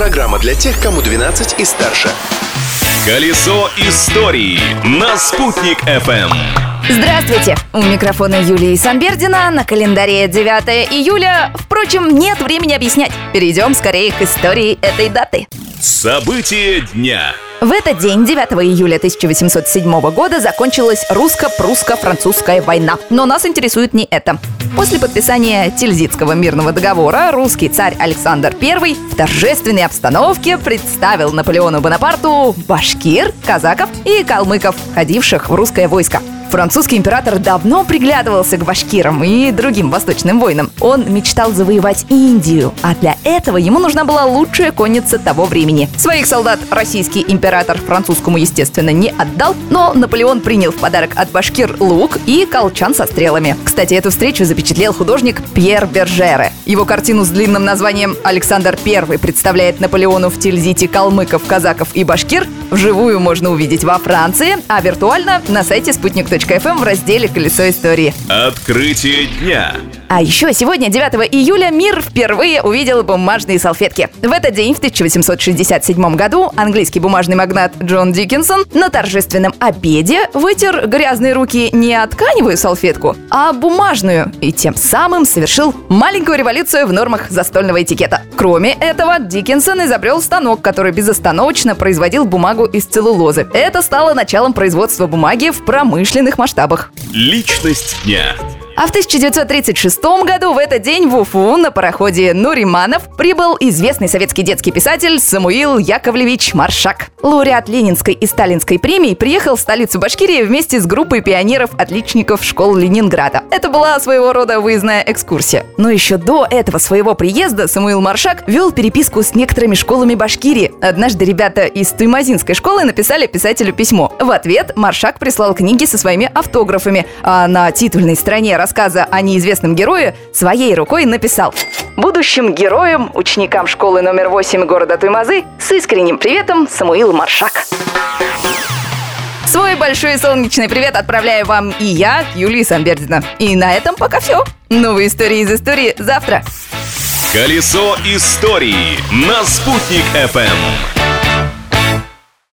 Программа для тех, кому 12 и старше. Колесо истории на «Спутник FM. Здравствуйте! У микрофона Юлии Санбердина. На календаре 9 июля. Впрочем, нет времени объяснять. Перейдем скорее к истории этой даты. События дня. В этот день, 9 июля 1807 года, закончилась русско-прусско-французская война. Но нас интересует не это. После подписания Тильзитского мирного договора русский царь Александр I в торжественной обстановке представил Наполеону Бонапарту башкир, казаков и калмыков, ходивших в русское войско. Французский император давно приглядывался к башкирам и другим восточным воинам. Он мечтал завоевать Индию, а для этого ему нужна была лучшая конница того времени. Своих солдат российский император французскому, естественно, не отдал, но Наполеон принял в подарок от башкир лук и колчан со стрелами. Кстати, эту встречу запечатлел художник Пьер Бержере. Его картину с длинным названием «Александр I» представляет Наполеону в Тильзите калмыков, казаков и башкир. Вживую можно увидеть во Франции, а виртуально на сайте спутник.ру Подфм в разделе «Колесо истории». Открытие дня. А еще сегодня, 9 июля, мир впервые увидел бумажные салфетки. В этот день, в 1867 году, английский бумажный магнат Джон Диккенсон на торжественном обеде вытер грязные руки не о тканевую салфетку, а бумажную, и тем самым совершил маленькую революцию в нормах застольного этикета. Кроме этого, Диккенсон изобрел станок, который безостановочно производил бумагу из целлулозы. Это стало началом производства бумаги в промышленных масштабах. Личность дня. А в 1936 году в этот день в Уфу на пароходе Нуриманов прибыл известный советский детский писатель Самуил Яковлевич Маршак. Лауреат Ленинской и Сталинской премий приехал в столицу Башкирии вместе с группой пионеров-отличников школ Ленинграда. Это была своего рода выездная экскурсия. Но еще до этого своего приезда Самуил Маршак вел переписку с некоторыми школами Башкирии. Однажды ребята из Туймазинской школы написали писателю письмо. В ответ Маршак прислал книги со своими автографами, а на титульной стороне рассказа о неизвестном герое своей рукой написал Будущим героям, ученикам школы номер 8 города Туймазы с искренним приветом Самуил Маршак. Свой большой солнечный привет отправляю вам и я, Юлия Самбердина. И на этом пока все. Новые истории из истории завтра. Колесо истории на «Спутник FM.